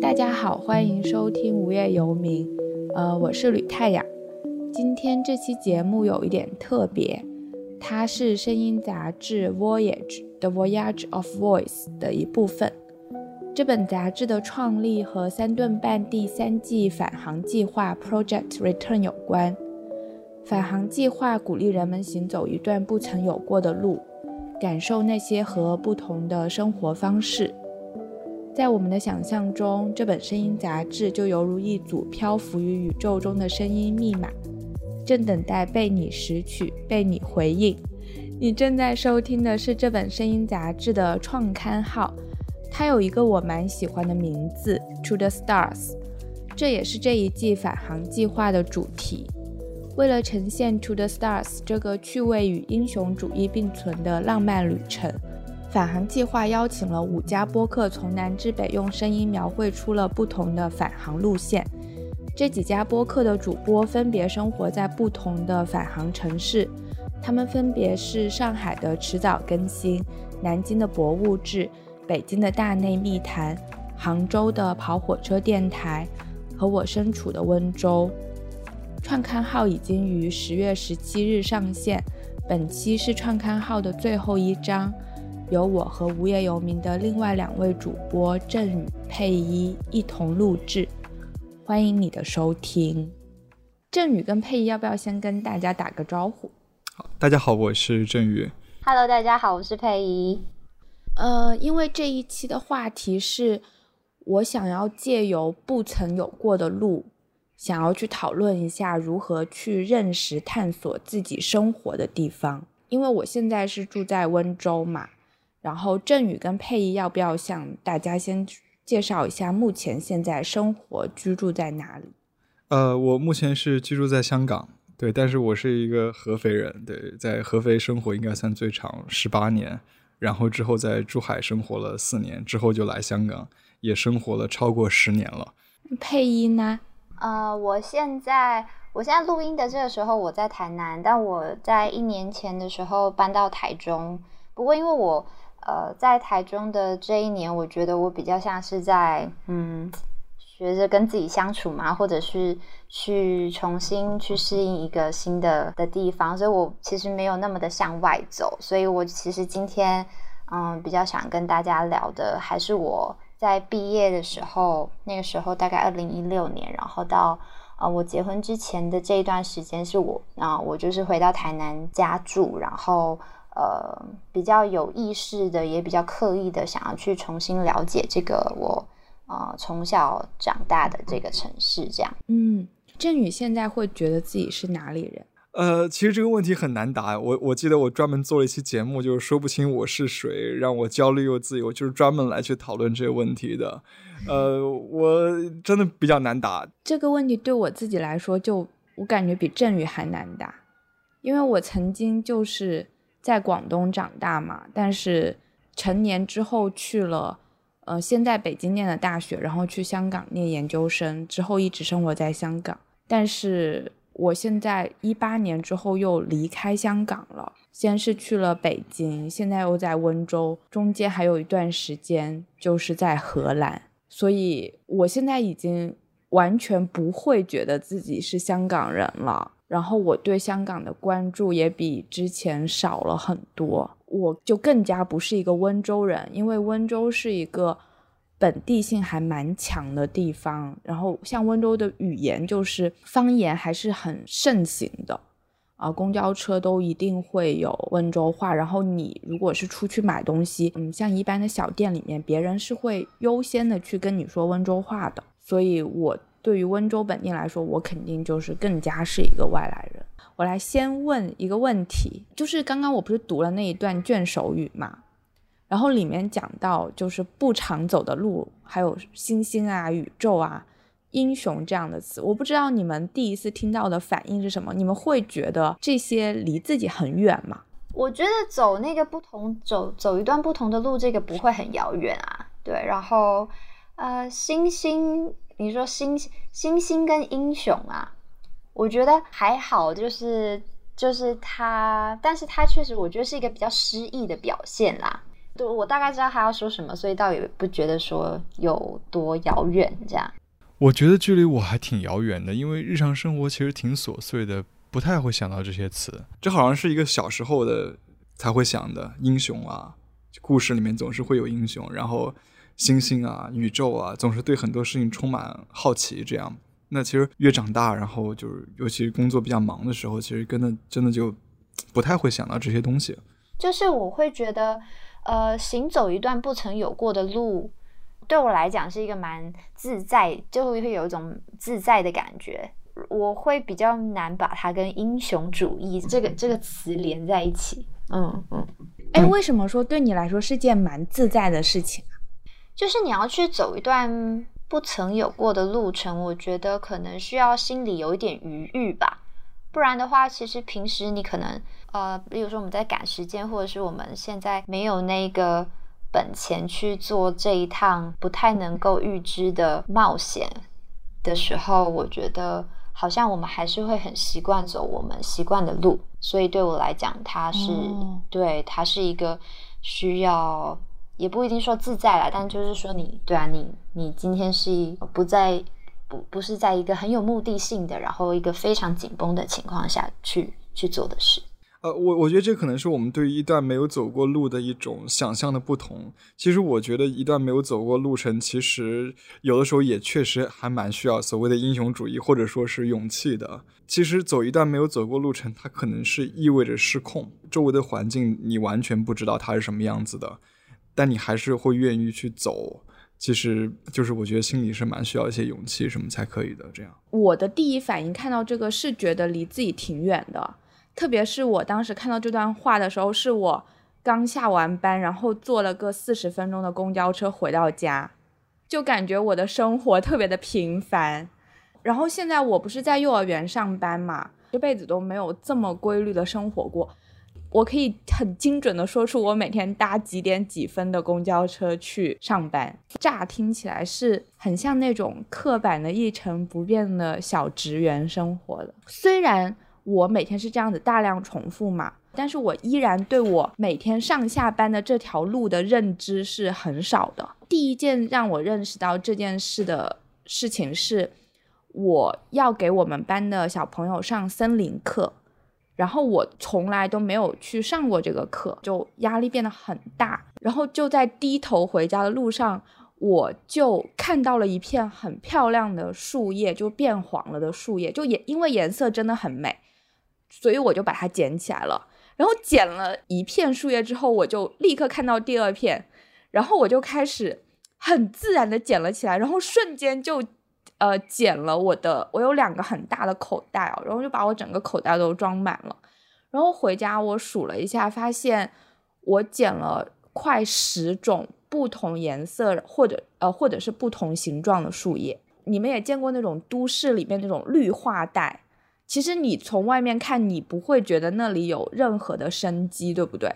大家好，欢迎收听无业游民。呃，我是吕太阳。今天这期节目有一点特别，它是声音杂志《Voyage》The Voyage of Voice 的一部分。这本杂志的创立和三顿半第三季返航计划 Project Return 有关。返航计划鼓励人们行走一段不曾有过的路，感受那些和不同的生活方式。在我们的想象中，这本声音杂志就犹如一组漂浮于宇宙中的声音密码，正等待被你拾取、被你回应。你正在收听的是这本声音杂志的创刊号，它有一个我蛮喜欢的名字：To the Stars。这也是这一季返航计划的主题。为了呈现 To the Stars 这个趣味与英雄主义并存的浪漫旅程。返航计划邀请了五家播客，从南至北用声音描绘出了不同的返航路线。这几家播客的主播分别生活在不同的返航城市，他们分别是上海的迟早更新、南京的博物志、北京的大内密谈、杭州的跑火车电台和我身处的温州。创刊号已经于十月十七日上线，本期是创刊号的最后一章。由我和无业游民的另外两位主播郑宇、佩一一同录制，欢迎你的收听。郑宇跟佩一要不要先跟大家打个招呼？好，大家好，我是郑宇。Hello，大家好，我是佩一。呃，因为这一期的话题是我想要借由不曾有过的路，想要去讨论一下如何去认识、探索自己生活的地方。因为我现在是住在温州嘛。然后振宇跟佩仪要不要向大家先介绍一下目前现在生活居住在哪里？呃，我目前是居住在香港，对，但是我是一个合肥人，对，在合肥生活应该算最长十八年，然后之后在珠海生活了四年，之后就来香港，也生活了超过十年了。配音呢？呃，我现在我现在录音的这个时候我在台南，但我在一年前的时候搬到台中，不过因为我。呃，在台中的这一年，我觉得我比较像是在嗯，学着跟自己相处嘛，或者是去重新去适应一个新的的地方，所以我其实没有那么的向外走。所以我其实今天嗯，比较想跟大家聊的，还是我在毕业的时候，那个时候大概二零一六年，然后到呃我结婚之前的这一段时间，是我啊，我就是回到台南家住，然后。呃，比较有意识的，也比较刻意的，想要去重新了解这个我呃从小长大的这个城市，这样。嗯，振宇现在会觉得自己是哪里人？呃，其实这个问题很难答。我我记得我专门做了一期节目，就是说不清我是谁，让我焦虑又自由，就是专门来去讨论这个问题的。呃，我真的比较难答这个问题。对我自己来说，就我感觉比振宇还难答，因为我曾经就是。在广东长大嘛，但是成年之后去了，呃，先在北京念的大学，然后去香港念研究生，之后一直生活在香港。但是我现在一八年之后又离开香港了，先是去了北京，现在又在温州，中间还有一段时间就是在荷兰，所以我现在已经完全不会觉得自己是香港人了。然后我对香港的关注也比之前少了很多，我就更加不是一个温州人，因为温州是一个本地性还蛮强的地方。然后像温州的语言就是方言还是很盛行的，啊，公交车都一定会有温州话。然后你如果是出去买东西，嗯，像一般的小店里面，别人是会优先的去跟你说温州话的。所以我。对于温州本地来说，我肯定就是更加是一个外来人。我来先问一个问题，就是刚刚我不是读了那一段卷首语嘛，然后里面讲到就是不常走的路，还有星星啊、宇宙啊、英雄这样的词，我不知道你们第一次听到的反应是什么？你们会觉得这些离自己很远吗？我觉得走那个不同走走一段不同的路，这个不会很遥远啊。对，然后。呃，星星，你说星星星跟英雄啊，我觉得还好，就是就是他，但是他确实我觉得是一个比较诗意的表现啦。对我大概知道他要说什么，所以倒也不觉得说有多遥远这样。我觉得距离我还挺遥远的，因为日常生活其实挺琐碎的，不太会想到这些词。这好像是一个小时候的才会想的英雄啊，故事里面总是会有英雄，然后星星啊、宇宙啊，总是对很多事情充满好奇。这样，那其实越长大，然后就是尤其是工作比较忙的时候，其实真的真的就不太会想到这些东西。就是我会觉得，呃，行走一段不曾有过的路。对我来讲是一个蛮自在，就会有一种自在的感觉。我会比较难把它跟英雄主义这个这个词连在一起。嗯嗯。哎，为什么说对你来说是件蛮自在的事情啊？就是你要去走一段不曾有过的路程，我觉得可能需要心里有一点余裕吧。不然的话，其实平时你可能呃，比如说我们在赶时间，或者是我们现在没有那个。本钱去做这一趟不太能够预知的冒险的时候，我觉得好像我们还是会很习惯走我们习惯的路，所以对我来讲，它是对它是一个需要，也不一定说自在了，但就是说你对啊，你你今天是不在不不是在一个很有目的性的，然后一个非常紧绷的情况下去去做的事。呃，我我觉得这可能是我们对于一段没有走过路的一种想象的不同。其实我觉得一段没有走过路程，其实有的时候也确实还蛮需要所谓的英雄主义或者说是勇气的。其实走一段没有走过路程，它可能是意味着失控，周围的环境你完全不知道它是什么样子的，但你还是会愿意去走。其实就是我觉得心里是蛮需要一些勇气什么才可以的。这样，我的第一反应看到这个是觉得离自己挺远的。特别是我当时看到这段话的时候，是我刚下完班，然后坐了个四十分钟的公交车回到家，就感觉我的生活特别的平凡。然后现在我不是在幼儿园上班嘛，这辈子都没有这么规律的生活过。我可以很精准的说出我每天搭几点几分的公交车去上班。乍听起来是很像那种刻板的一成不变的小职员生活的，虽然。我每天是这样子大量重复嘛，但是我依然对我每天上下班的这条路的认知是很少的。第一件让我认识到这件事的事情是，我要给我们班的小朋友上森林课，然后我从来都没有去上过这个课，就压力变得很大。然后就在低头回家的路上，我就看到了一片很漂亮的树叶，就变黄了的树叶，就也因为颜色真的很美。所以我就把它捡起来了，然后捡了一片树叶之后，我就立刻看到第二片，然后我就开始很自然的捡了起来，然后瞬间就，呃，捡了我的，我有两个很大的口袋哦，然后就把我整个口袋都装满了，然后回家我数了一下，发现我捡了快十种不同颜色或者呃或者是不同形状的树叶。你们也见过那种都市里面那种绿化带。其实你从外面看，你不会觉得那里有任何的生机，对不对？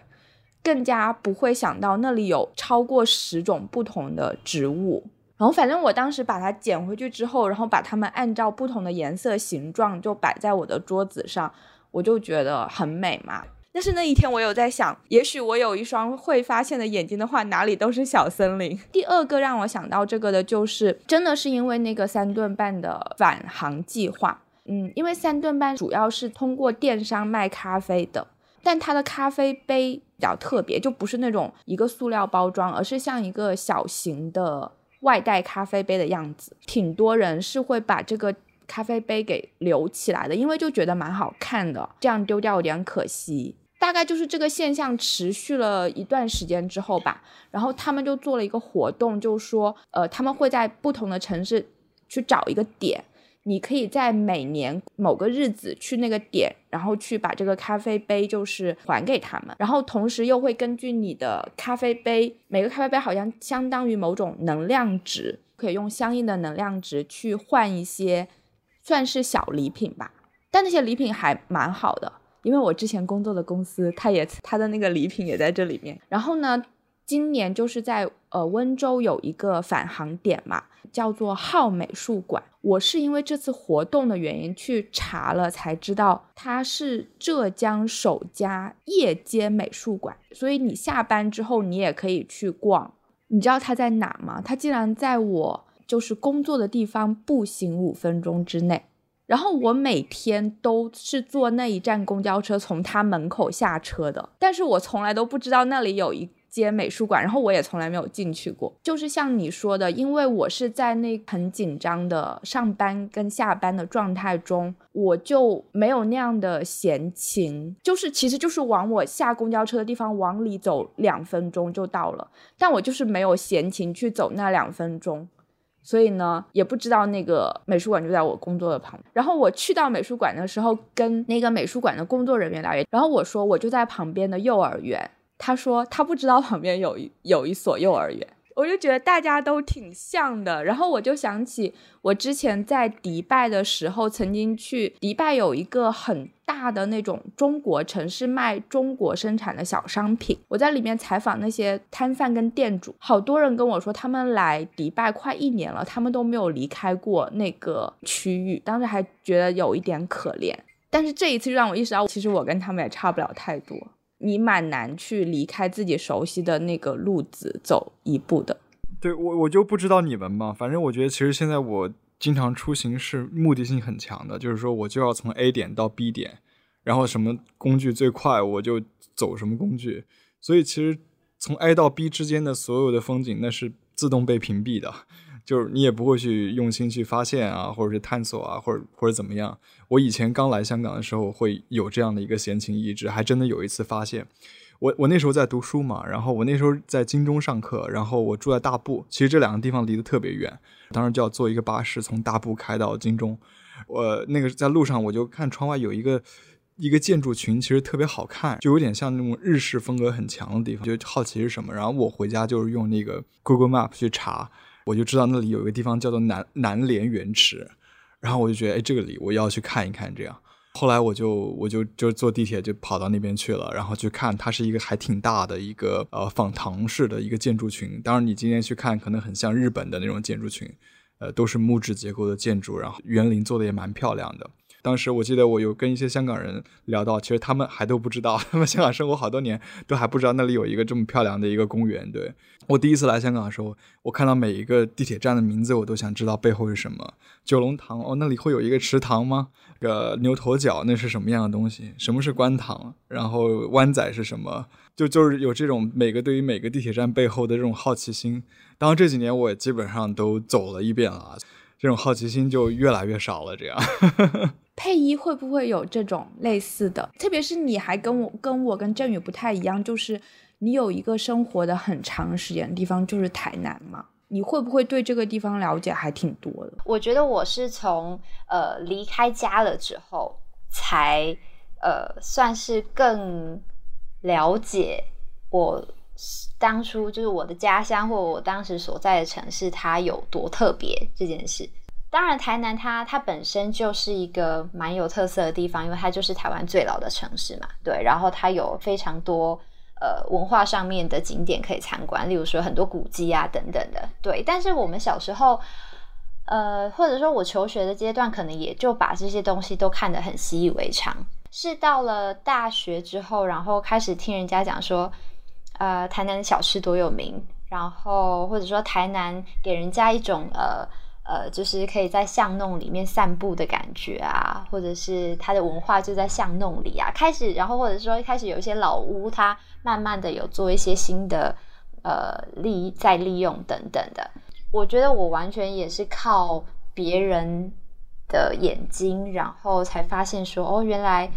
更加不会想到那里有超过十种不同的植物。然后，反正我当时把它捡回去之后，然后把它们按照不同的颜色、形状就摆在我的桌子上，我就觉得很美嘛。但是那一天我有在想，也许我有一双会发现的眼睛的话，哪里都是小森林。第二个让我想到这个的就是，真的是因为那个三顿半的返航计划。嗯，因为三顿半主要是通过电商卖咖啡的，但它的咖啡杯比较特别，就不是那种一个塑料包装，而是像一个小型的外带咖啡杯的样子。挺多人是会把这个咖啡杯给留起来的，因为就觉得蛮好看的，这样丢掉有点可惜。大概就是这个现象持续了一段时间之后吧，然后他们就做了一个活动，就说，呃，他们会在不同的城市去找一个点。你可以在每年某个日子去那个点，然后去把这个咖啡杯就是还给他们，然后同时又会根据你的咖啡杯，每个咖啡杯好像相当于某种能量值，可以用相应的能量值去换一些，算是小礼品吧。但那些礼品还蛮好的，因为我之前工作的公司，它也它的那个礼品也在这里面。然后呢，今年就是在。呃，温州有一个返航点嘛，叫做浩美术馆。我是因为这次活动的原因去查了，才知道它是浙江首家夜间美术馆。所以你下班之后，你也可以去逛。你知道它在哪吗？它竟然在我就是工作的地方步行五分钟之内。然后我每天都是坐那一站公交车从他门口下车的，但是我从来都不知道那里有一间美术馆，然后我也从来没有进去过。就是像你说的，因为我是在那很紧张的上班跟下班的状态中，我就没有那样的闲情，就是其实就是往我下公交车的地方往里走两分钟就到了，但我就是没有闲情去走那两分钟。所以呢，也不知道那个美术馆就在我工作的旁边。然后我去到美术馆的时候，跟那个美术馆的工作人员聊，然后我说我就在旁边的幼儿园，他说他不知道旁边有一有一所幼儿园。我就觉得大家都挺像的，然后我就想起我之前在迪拜的时候，曾经去迪拜有一个很大的那种中国城市卖中国生产的小商品。我在里面采访那些摊贩跟店主，好多人跟我说他们来迪拜快一年了，他们都没有离开过那个区域，当时还觉得有一点可怜。但是这一次就让我意识到，其实我跟他们也差不了太多。你蛮难去离开自己熟悉的那个路子走一步的。对我，我就不知道你们嘛。反正我觉得，其实现在我经常出行是目的性很强的，就是说我就要从 A 点到 B 点，然后什么工具最快，我就走什么工具。所以其实从 A 到 B 之间的所有的风景，那是自动被屏蔽的。就是你也不会去用心去发现啊，或者是探索啊，或者或者怎么样。我以前刚来香港的时候会有这样的一个闲情逸致，还真的有一次发现，我我那时候在读书嘛，然后我那时候在金钟上课，然后我住在大埔，其实这两个地方离得特别远，当时就要坐一个巴士从大埔开到金钟。我那个在路上我就看窗外有一个一个建筑群，其实特别好看，就有点像那种日式风格很强的地方，就好奇是什么。然后我回家就是用那个 Google Map 去查。我就知道那里有一个地方叫做南南莲园池，然后我就觉得，哎，这个里我要去看一看。这样，后来我就我就就坐地铁就跑到那边去了，然后去看，它是一个还挺大的一个呃仿唐式的一个建筑群。当然，你今天去看，可能很像日本的那种建筑群，呃，都是木质结构的建筑，然后园林做的也蛮漂亮的。当时我记得我有跟一些香港人聊到，其实他们还都不知道，他们香港生活好多年都还不知道那里有一个这么漂亮的一个公园。对我第一次来香港的时候，我看到每一个地铁站的名字，我都想知道背后是什么。九龙塘哦，那里会有一个池塘吗？个牛头角那是什么样的东西？什么是观塘？然后湾仔是什么？就就是有这种每个对于每个地铁站背后的这种好奇心。当然这几年我也基本上都走了一遍了，这种好奇心就越来越少了。这样。配衣会不会有这种类似的？特别是你还跟我跟我跟振宇不太一样，就是你有一个生活的很长时间的地方，就是台南嘛。你会不会对这个地方了解还挺多的？我觉得我是从呃离开家了之后，才呃算是更了解我当初就是我的家乡或我当时所在的城市它有多特别这件事。当然，台南它它本身就是一个蛮有特色的地方，因为它就是台湾最老的城市嘛。对，然后它有非常多呃文化上面的景点可以参观，例如说很多古迹啊等等的。对，但是我们小时候，呃，或者说我求学的阶段，可能也就把这些东西都看得很习以为常。是到了大学之后，然后开始听人家讲说，呃，台南的小吃多有名，然后或者说台南给人家一种呃。呃，就是可以在巷弄里面散步的感觉啊，或者是它的文化就在巷弄里啊。开始，然后或者说一开始有一些老屋，它慢慢的有做一些新的呃利再利用等等的。我觉得我完全也是靠别人的眼睛，然后才发现说，哦，原来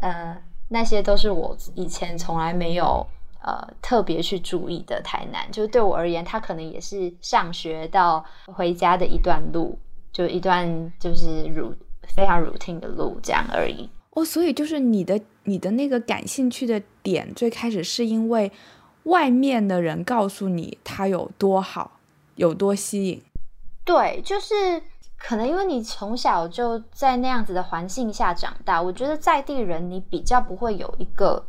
呃那些都是我以前从来没有。呃，特别去注意的台南，就是对我而言，它可能也是上学到回家的一段路，就一段就是如非常 routine 的路这样而已。哦，所以就是你的你的那个感兴趣的点，最开始是因为外面的人告诉你它有多好，有多吸引。对，就是可能因为你从小就在那样子的环境下长大，我觉得在地人你比较不会有一个。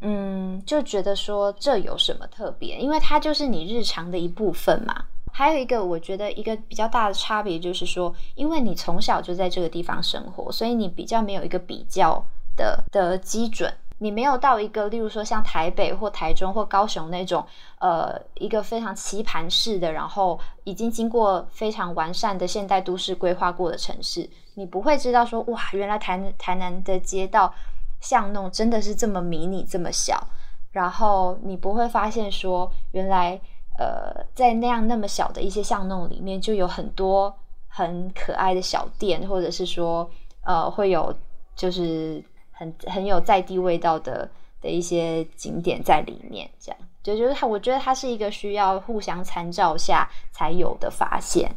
嗯，就觉得说这有什么特别？因为它就是你日常的一部分嘛。还有一个，我觉得一个比较大的差别就是说，因为你从小就在这个地方生活，所以你比较没有一个比较的的基准。你没有到一个，例如说像台北或台中或高雄那种，呃，一个非常棋盘式的，然后已经经过非常完善的现代都市规划过的城市，你不会知道说，哇，原来台台南的街道巷弄真的是这么迷你这么小，然后你不会发现说，原来呃，在那样那么小的一些巷弄里面，就有很多很可爱的小店，或者是说，呃，会有就是。很很有在地味道的的一些景点在里面，这样就就是它，我觉得它是一个需要互相参照下才有的发现。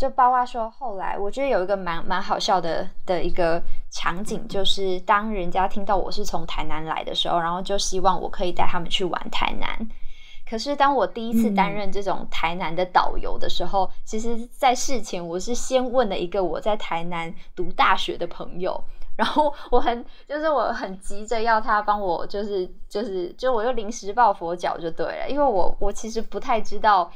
就包括说后来，我觉得有一个蛮蛮好笑的的一个场景，就是当人家听到我是从台南来的时候，然后就希望我可以带他们去玩台南。可是当我第一次担任这种台南的导游的时候，其实，在事前我是先问了一个我在台南读大学的朋友。然后我很就是我很急着要他帮我，就是就是就我就临时抱佛脚就对了，因为我我其实不太知道，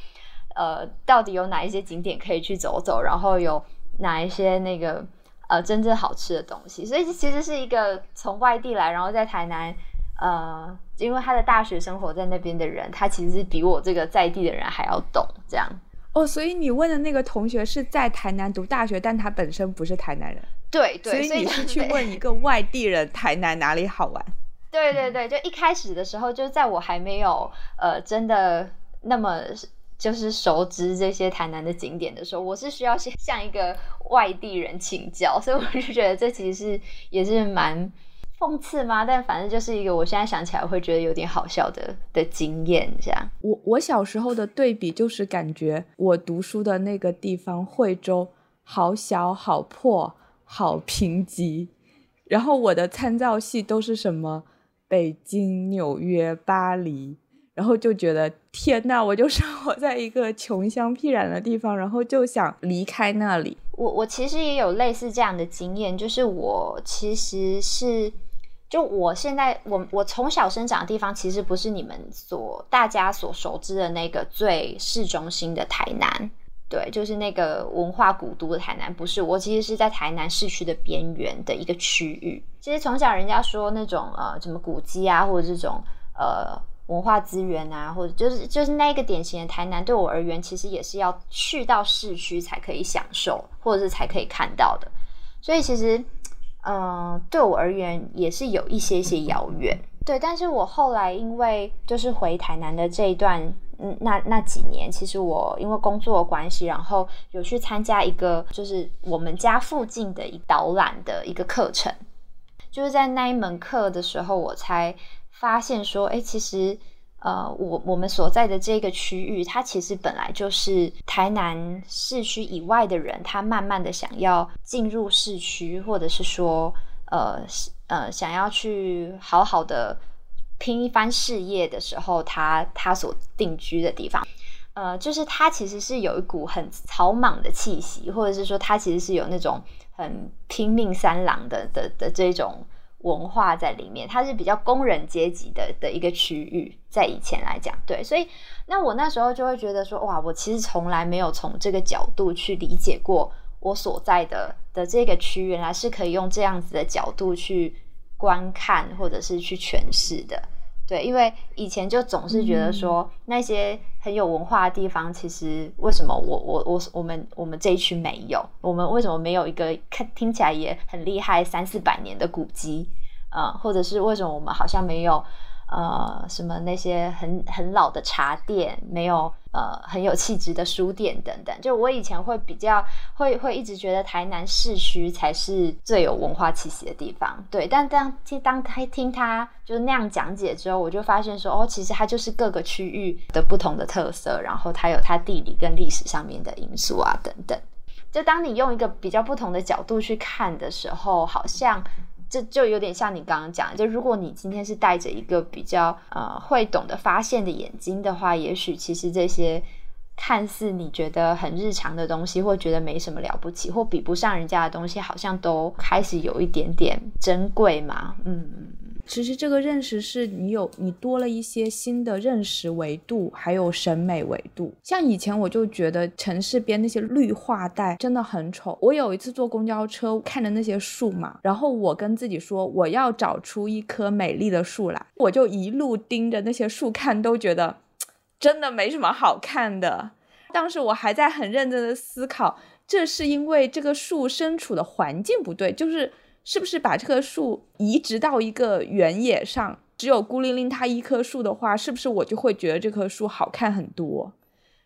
呃，到底有哪一些景点可以去走走，然后有哪一些那个呃真正好吃的东西，所以其实是一个从外地来，然后在台南，呃，因为他的大学生活在那边的人，他其实是比我这个在地的人还要懂这样。哦，所以你问的那个同学是在台南读大学，但他本身不是台南人。对对，所以你是去问一个外地人，台南哪里好玩？对对对，就一开始的时候，就在我还没有呃真的那么就是熟知这些台南的景点的时候，我是需要先向一个外地人请教，所以我就觉得这其实是也是蛮讽刺吗？但反正就是一个我现在想起来会觉得有点好笑的的经验，这样。我我小时候的对比就是感觉我读书的那个地方惠州好小好破。好贫瘠，然后我的参照系都是什么北京、纽约、巴黎，然后就觉得天呐，我就生活在一个穷乡僻壤的地方，然后就想离开那里。我我其实也有类似这样的经验，就是我其实是就我现在我我从小生长的地方，其实不是你们所大家所熟知的那个最市中心的台南。对，就是那个文化古都的台南，不是我其实是在台南市区的边缘的一个区域。其实从小人家说那种呃什么古迹啊，或者这种呃文化资源啊，或者就是就是那个典型的台南，对我而言，其实也是要去到市区才可以享受，或者是才可以看到的。所以其实嗯，对我而言也是有一些些遥远。对，但是我后来因为就是回台南的这一段。嗯，那那几年，其实我因为工作关系，然后有去参加一个，就是我们家附近的一导览的一个课程。就是在那一门课的时候，我才发现说，哎，其实，呃，我我们所在的这个区域，它其实本来就是台南市区以外的人，他慢慢的想要进入市区，或者是说，呃呃，想要去好好的。拼一番事业的时候，他他所定居的地方，呃，就是他其实是有一股很草莽的气息，或者是说他其实是有那种很拼命三郎的的的这种文化在里面。它是比较工人阶级的的一个区域，在以前来讲，对，所以那我那时候就会觉得说，哇，我其实从来没有从这个角度去理解过我所在的的这个区，原来是可以用这样子的角度去。观看或者是去诠释的，对，因为以前就总是觉得说那些很有文化的地方，其实为什么我我我我们我们这一区没有？我们为什么没有一个看听起来也很厉害三四百年的古迹？嗯，或者是为什么我们好像没有？呃，什么那些很很老的茶店，没有呃很有气质的书店等等。就我以前会比较会会一直觉得台南市区才是最有文化气息的地方。对，但当听当他听他就那样讲解之后，我就发现说，哦，其实它就是各个区域的不同的特色，然后它有它地理跟历史上面的因素啊等等。就当你用一个比较不同的角度去看的时候，好像。这就有点像你刚刚讲，就如果你今天是带着一个比较呃会懂得发现的眼睛的话，也许其实这些看似你觉得很日常的东西，或觉得没什么了不起，或比不上人家的东西，好像都开始有一点点珍贵嘛。嗯，其实这个认识是你有你多了一些新的认识维度，还有审美维度。像以前我就觉得城市边那些绿化带真的很丑。我有一次坐公交车看着那些树嘛，然后我跟自己说我要找出一棵美丽的树来，我就一路盯着那些树看，都觉得真的没什么好看的。当时我还在很认真的思考，这是因为这个树身处的环境不对，就是。是不是把这棵树移植到一个原野上，只有孤零零它一棵树的话，是不是我就会觉得这棵树好看很多？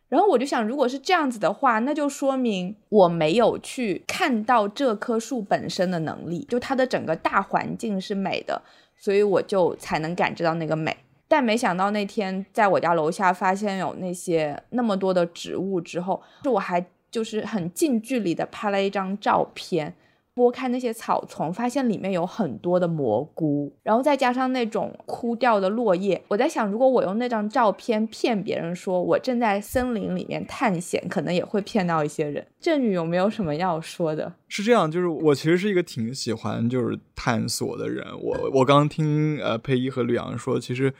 然后我就想，如果是这样子的话，那就说明我没有去看到这棵树本身的能力，就它的整个大环境是美的，所以我就才能感知到那个美。但没想到那天在我家楼下发现有那些那么多的植物之后，我还就是很近距离的拍了一张照片。拨开那些草丛，发现里面有很多的蘑菇，然后再加上那种枯掉的落叶。我在想，如果我用那张照片骗别人说我正在森林里面探险，可能也会骗到一些人。振宇有没有什么要说的？是这样，就是我其实是一个挺喜欢就是探索的人。我我刚听呃佩一和吕阳说，其实。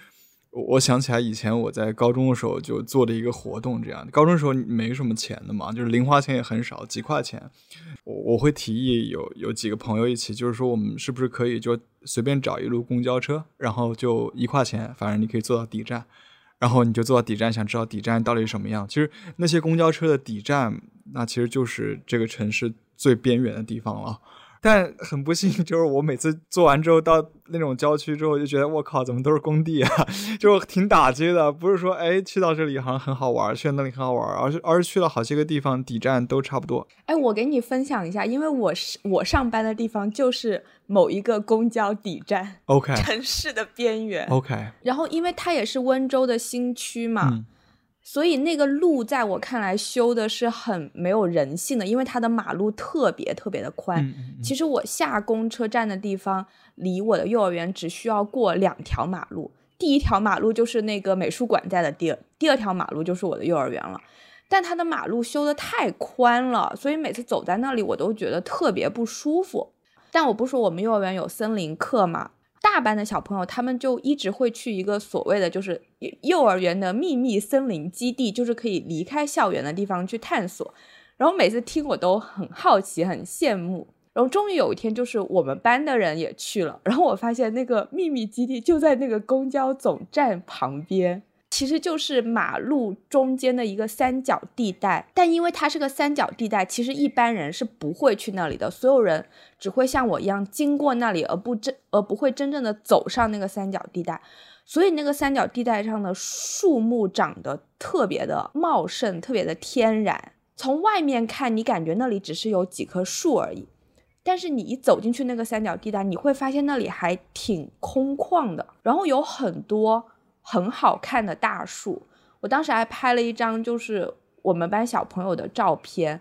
我想起来以前我在高中的时候就做的一个活动，这样高中的时候没什么钱的嘛，就是零花钱也很少，几块钱。我我会提议有有几个朋友一起，就是说我们是不是可以就随便找一路公交车，然后就一块钱，反正你可以坐到底站，然后你就坐到底站，想知道底站到底什么样。其实那些公交车的底站，那其实就是这个城市最边缘的地方了。但很不幸，就是我每次做完之后到那种郊区之后，就觉得我靠，怎么都是工地啊，就挺打击的。不是说哎去到这里好像很好玩，去那里很好玩，而是而是去了好些个地方，底站都差不多。哎，我给你分享一下，因为我是我上班的地方就是某一个公交底站，OK，城市的边缘，OK。然后因为它也是温州的新区嘛。所以那个路在我看来修的是很没有人性的，因为它的马路特别特别的宽。其实我下公车站的地方离我的幼儿园只需要过两条马路，第一条马路就是那个美术馆在的地儿，第二条马路就是我的幼儿园了。但它的马路修的太宽了，所以每次走在那里我都觉得特别不舒服。但我不说我们幼儿园有森林课嘛。大班的小朋友，他们就一直会去一个所谓的就是幼儿园的秘密森林基地，就是可以离开校园的地方去探索。然后每次听我都很好奇，很羡慕。然后终于有一天，就是我们班的人也去了，然后我发现那个秘密基地就在那个公交总站旁边。其实就是马路中间的一个三角地带，但因为它是个三角地带，其实一般人是不会去那里的。所有人只会像我一样经过那里，而不真而不会真正的走上那个三角地带。所以那个三角地带上的树木长得特别的茂盛，特别的天然。从外面看，你感觉那里只是有几棵树而已，但是你一走进去那个三角地带，你会发现那里还挺空旷的，然后有很多。很好看的大树，我当时还拍了一张就是我们班小朋友的照片，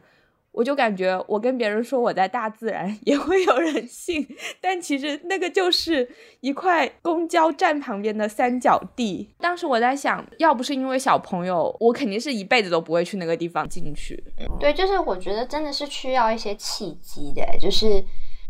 我就感觉我跟别人说我在大自然 也会有人信，但其实那个就是一块公交站旁边的三角地。当时我在想，要不是因为小朋友，我肯定是一辈子都不会去那个地方进去。对，就是我觉得真的是需要一些契机的，就是。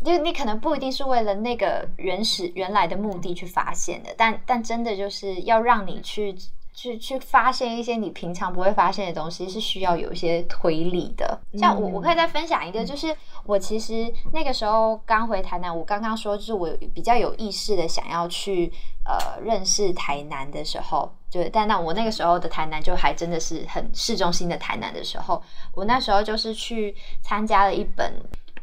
就你可能不一定是为了那个原始原来的目的去发现的，但但真的就是要让你去去去发现一些你平常不会发现的东西，是需要有一些推理的。像我，我可以再分享一个，就是我其实那个时候刚回台南，我刚刚说就是我比较有意识的想要去呃认识台南的时候，就但那我那个时候的台南就还真的是很市中心的台南的时候，我那时候就是去参加了一本。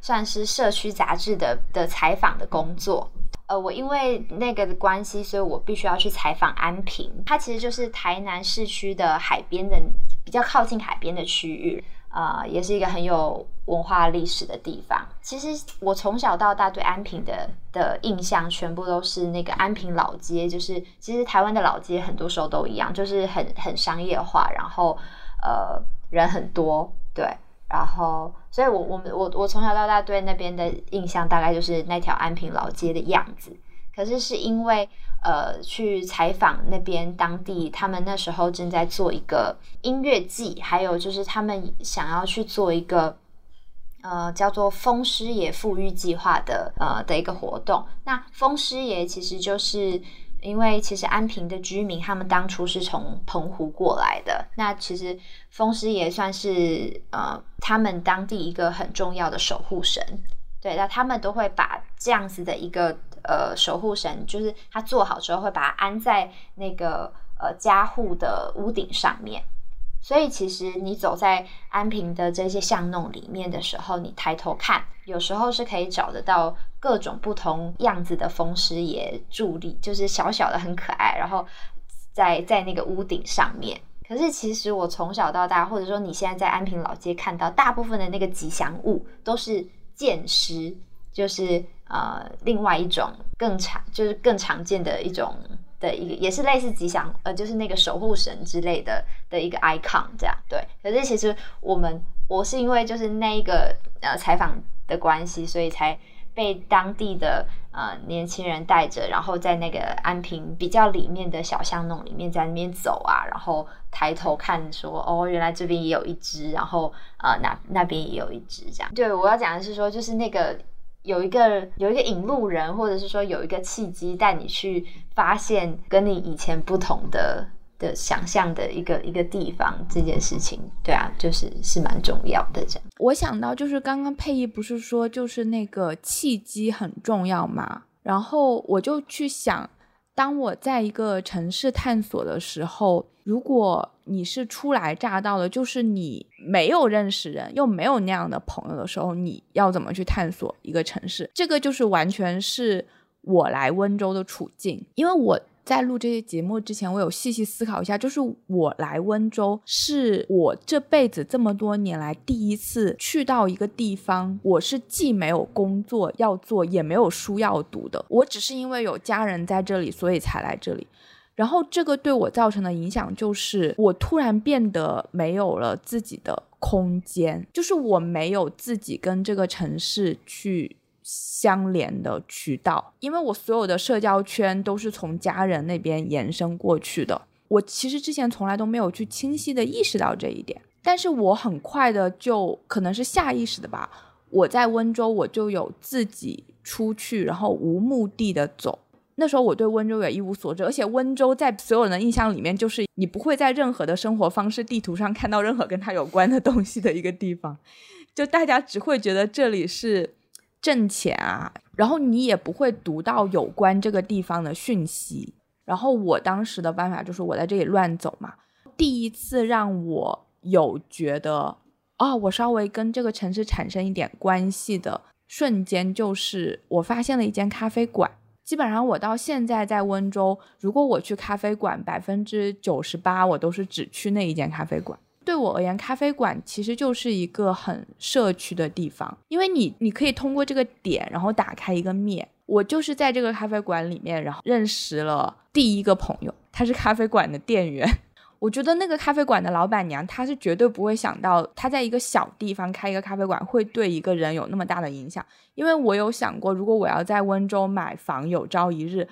算是社区杂志的的采访的工作，呃，我因为那个的关系，所以我必须要去采访安平，它其实就是台南市区的海边的比较靠近海边的区域，呃，也是一个很有文化历史的地方。其实我从小到大对安平的的印象，全部都是那个安平老街，就是其实台湾的老街很多时候都一样，就是很很商业化，然后呃人很多，对。然后，所以我我们我我从小到大对那边的印象大概就是那条安平老街的样子。可是是因为呃去采访那边当地，他们那时候正在做一个音乐季，还有就是他们想要去做一个呃叫做风师爷富裕计划的呃的一个活动。那风师爷其实就是因为其实安平的居民他们当初是从澎湖过来的，那其实风师爷算是呃他们当地一个很重要的守护神。对，那他们都会把这样子的一个呃守护神，就是他做好之后会把它安在那个呃家户的屋顶上面。所以其实你走在安平的这些巷弄里面的时候，你抬头看，有时候是可以找得到各种不同样子的风师爷伫立，就是小小的很可爱，然后在在那个屋顶上面。可是其实我从小到大，或者说你现在在安平老街看到大部分的那个吉祥物都是。剑师就是呃，另外一种更常就是更常见的一种的一个，也是类似吉祥呃，就是那个守护神之类的的一个 icon 这样对。可是其实我们我是因为就是那一个呃采访的关系，所以才被当地的呃年轻人带着，然后在那个安平比较里面的小巷弄里面在那边走啊，然后抬头看说哦，原来这边也有一只，然后呃那那边也有一只这样。对，我要讲的是说就是那个。有一个有一个引路人，或者是说有一个契机带你去发现跟你以前不同的的想象的一个一个地方，这件事情，对啊，就是是蛮重要的。这样，我想到就是刚刚佩仪不是说就是那个契机很重要嘛，然后我就去想。当我在一个城市探索的时候，如果你是初来乍到的，就是你没有认识人，又没有那样的朋友的时候，你要怎么去探索一个城市？这个就是完全是我来温州的处境，因为我。在录这些节目之前，我有细细思考一下，就是我来温州是我这辈子这么多年来第一次去到一个地方，我是既没有工作要做，也没有书要读的，我只是因为有家人在这里，所以才来这里。然后这个对我造成的影响就是，我突然变得没有了自己的空间，就是我没有自己跟这个城市去。相连的渠道，因为我所有的社交圈都是从家人那边延伸过去的。我其实之前从来都没有去清晰的意识到这一点，但是我很快的就可能是下意识的吧。我在温州，我就有自己出去，然后无目的的走。那时候我对温州也一无所知，而且温州在所有人的印象里面，就是你不会在任何的生活方式地图上看到任何跟它有关的东西的一个地方，就大家只会觉得这里是。挣钱啊，然后你也不会读到有关这个地方的讯息。然后我当时的办法就是我在这里乱走嘛。第一次让我有觉得，哦，我稍微跟这个城市产生一点关系的瞬间，就是我发现了一间咖啡馆。基本上我到现在在温州，如果我去咖啡馆，百分之九十八我都是只去那一间咖啡馆。对我而言，咖啡馆其实就是一个很社区的地方，因为你你可以通过这个点，然后打开一个面。我就是在这个咖啡馆里面，然后认识了第一个朋友，他是咖啡馆的店员。我觉得那个咖啡馆的老板娘，她是绝对不会想到，她在一个小地方开一个咖啡馆会对一个人有那么大的影响。因为我有想过，如果我要在温州买房，有朝一日，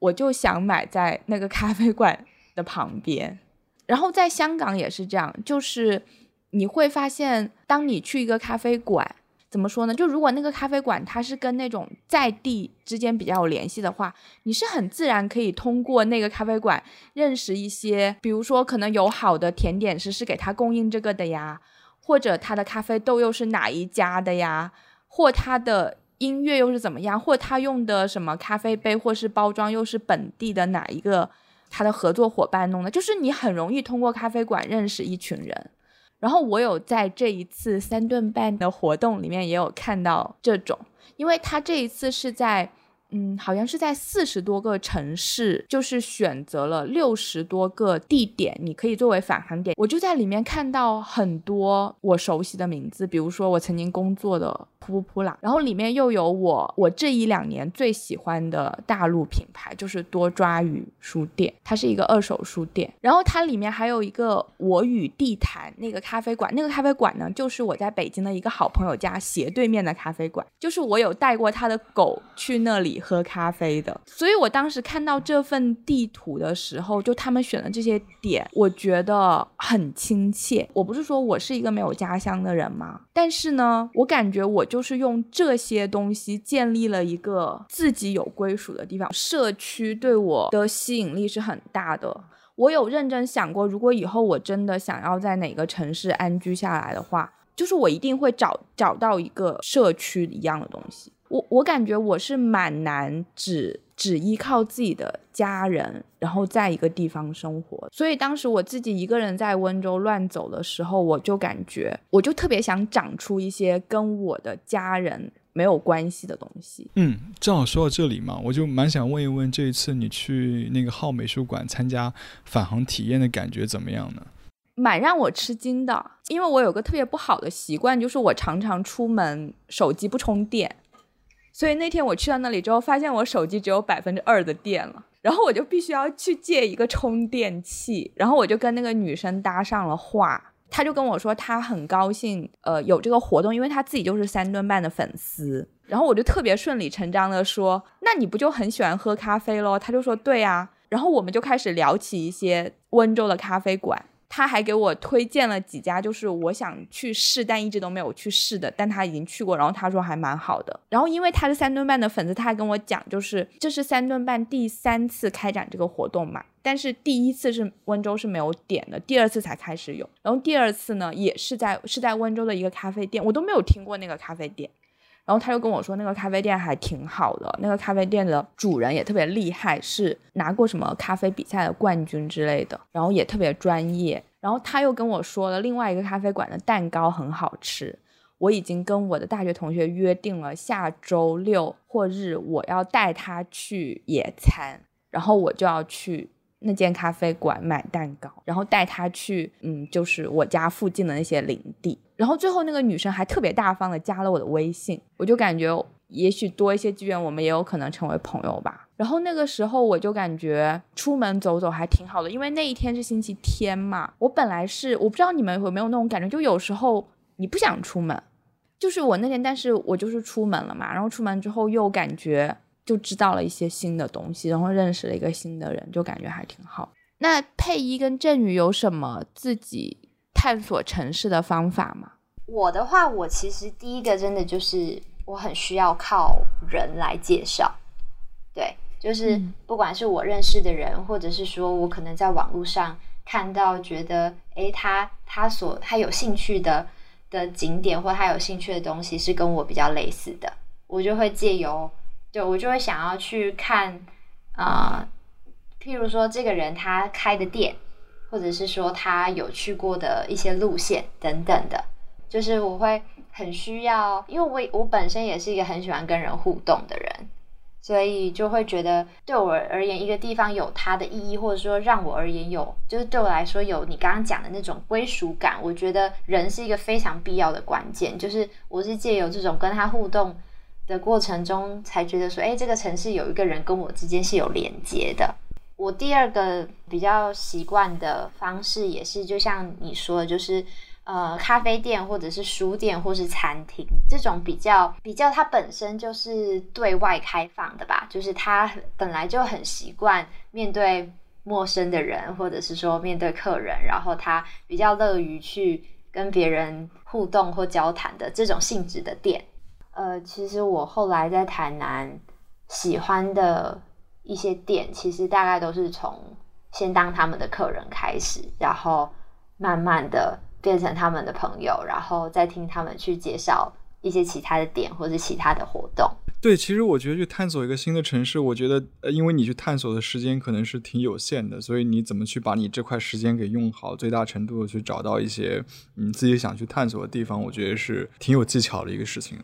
我就想买在那个咖啡馆的旁边。然后在香港也是这样，就是你会发现，当你去一个咖啡馆，怎么说呢？就如果那个咖啡馆它是跟那种在地之间比较有联系的话，你是很自然可以通过那个咖啡馆认识一些，比如说可能有好的甜点师是给他供应这个的呀，或者他的咖啡豆又是哪一家的呀，或他的音乐又是怎么样，或他用的什么咖啡杯或是包装又是本地的哪一个。他的合作伙伴弄的，就是你很容易通过咖啡馆认识一群人。然后我有在这一次三顿半的活动里面也有看到这种，因为他这一次是在。嗯，好像是在四十多个城市，就是选择了六十多个地点，你可以作为返航点。我就在里面看到很多我熟悉的名字，比如说我曾经工作的噗噗噗啦，然后里面又有我我这一两年最喜欢的大陆品牌，就是多抓鱼书店，它是一个二手书店。然后它里面还有一个我与地坛那个咖啡馆，那个咖啡馆呢，就是我在北京的一个好朋友家斜对面的咖啡馆，就是我有带过他的狗去那里。喝咖啡的。所以我当时看到这份地图的时候，就他们选的这些点，我觉得很亲切。我不是说我是一个没有家乡的人吗？但是呢，我感觉我就是用这些东西建立了一个自己有归属的地方。社区对我的吸引力是很大的。我有认真想过，如果以后我真的想要在哪个城市安居下来的话，就是我一定会找找到一个社区一样的东西。我我感觉我是蛮难只只依靠自己的家人，然后在一个地方生活。所以当时我自己一个人在温州乱走的时候，我就感觉我就特别想长出一些跟我的家人。没有关系的东西。嗯，正好说到这里嘛，我就蛮想问一问，这一次你去那个浩美术馆参加返航体验的感觉怎么样呢？蛮让我吃惊的，因为我有个特别不好的习惯，就是我常常出门手机不充电，所以那天我去到那里之后，发现我手机只有百分之二的电了，然后我就必须要去借一个充电器，然后我就跟那个女生搭上了话。她就跟我说，她很高兴，呃，有这个活动，因为她自己就是三顿半的粉丝。然后我就特别顺理成章的说，那你不就很喜欢喝咖啡咯？她就说，对啊。然后我们就开始聊起一些温州的咖啡馆。他还给我推荐了几家，就是我想去试但一直都没有去试的，但他已经去过，然后他说还蛮好的。然后因为他是三顿半的粉丝，他还跟我讲，就是这是三顿半第三次开展这个活动嘛，但是第一次是温州是没有点的，第二次才开始有。然后第二次呢，也是在是在温州的一个咖啡店，我都没有听过那个咖啡店。然后他就跟我说，那个咖啡店还挺好的，那个咖啡店的主人也特别厉害，是拿过什么咖啡比赛的冠军之类的，然后也特别专业。然后他又跟我说了，另外一个咖啡馆的蛋糕很好吃，我已经跟我的大学同学约定了，下周六或日我要带他去野餐，然后我就要去。那间咖啡馆买蛋糕，然后带他去，嗯，就是我家附近的那些领地。然后最后那个女生还特别大方的加了我的微信，我就感觉也许多一些机缘，我们也有可能成为朋友吧。然后那个时候我就感觉出门走走还挺好的，因为那一天是星期天嘛。我本来是我不知道你们有没有那种感觉，就有时候你不想出门，就是我那天，但是我就是出门了嘛。然后出门之后又感觉。就知道了一些新的东西，然后认识了一个新的人，就感觉还挺好。那佩一跟振宇有什么自己探索城市的方法吗？我的话，我其实第一个真的就是我很需要靠人来介绍，对，就是不管是我认识的人，或者是说我可能在网络上看到觉得，诶，他他所他有兴趣的的景点或他有兴趣的东西是跟我比较类似的，我就会借由。对，我就会想要去看，啊，譬如说这个人他开的店，或者是说他有去过的一些路线等等的，就是我会很需要，因为我我本身也是一个很喜欢跟人互动的人，所以就会觉得对我而言，一个地方有它的意义，或者说让我而言有，就是对我来说有你刚刚讲的那种归属感，我觉得人是一个非常必要的关键，就是我是借由这种跟他互动。的过程中才觉得说，哎，这个城市有一个人跟我之间是有连接的。我第二个比较习惯的方式也是，就像你说的，就是呃，咖啡店或者是书店或是餐厅这种比较比较，它本身就是对外开放的吧，就是他本来就很习惯面对陌生的人，或者是说面对客人，然后他比较乐于去跟别人互动或交谈的这种性质的店。呃，其实我后来在台南喜欢的一些店，其实大概都是从先当他们的客人开始，然后慢慢的变成他们的朋友，然后再听他们去介绍一些其他的店或者其他的活动。对，其实我觉得去探索一个新的城市，我觉得呃，因为你去探索的时间可能是挺有限的，所以你怎么去把你这块时间给用好，最大程度的去找到一些你自己想去探索的地方，我觉得是挺有技巧的一个事情。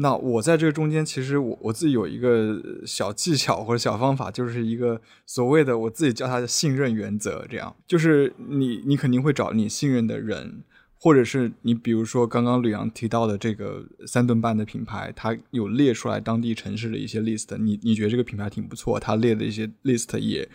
那我在这个中间，其实我我自己有一个小技巧或者小方法，就是一个所谓的我自己叫它的信任原则。这样，就是你你肯定会找你信任的人，或者是你比如说刚刚吕阳提到的这个三顿半的品牌，它有列出来当地城市的一些 list，你你觉得这个品牌挺不错，它列的一些 list 也。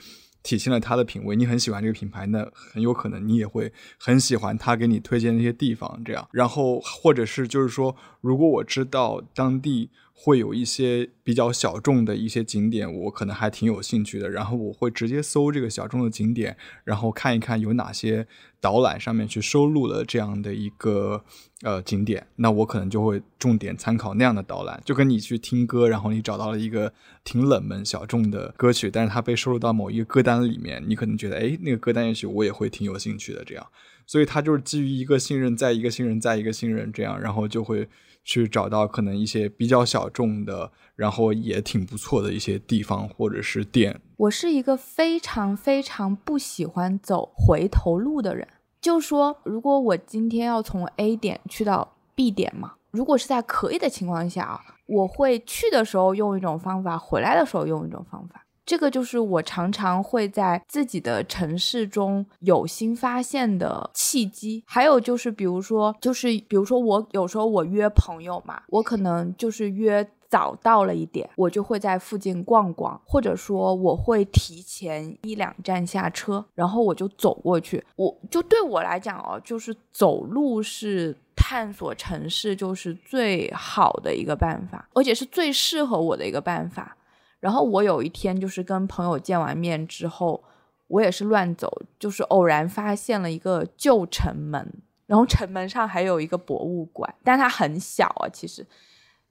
体现了他的品味，你很喜欢这个品牌，那很有可能你也会很喜欢他给你推荐那些地方，这样。然后或者是就是说，如果我知道当地会有一些比较小众的一些景点，我可能还挺有兴趣的。然后我会直接搜这个小众的景点，然后看一看有哪些导览上面去收录了这样的一个呃景点。那我可能就会重点参考那样的导览，就跟你去听歌，然后你找到了一个挺冷门小众的歌曲，但是它被收录到某一个歌单里面，你可能觉得哎，那个歌单也许我也会挺有兴趣的。这样，所以它就是基于一个信任，再一个信任，再一个信任，这样，然后就会。去找到可能一些比较小众的，然后也挺不错的一些地方或者是店。我是一个非常非常不喜欢走回头路的人，就说如果我今天要从 A 点去到 B 点嘛，如果是在可以的情况下啊，我会去的时候用一种方法，回来的时候用一种方法。这个就是我常常会在自己的城市中有新发现的契机。还有就是，比如说，就是比如说，我有时候我约朋友嘛，我可能就是约早到了一点，我就会在附近逛逛，或者说我会提前一两站下车，然后我就走过去。我就对我来讲哦，就是走路是探索城市就是最好的一个办法，而且是最适合我的一个办法。然后我有一天就是跟朋友见完面之后，我也是乱走，就是偶然发现了一个旧城门，然后城门上还有一个博物馆，但它很小啊，其实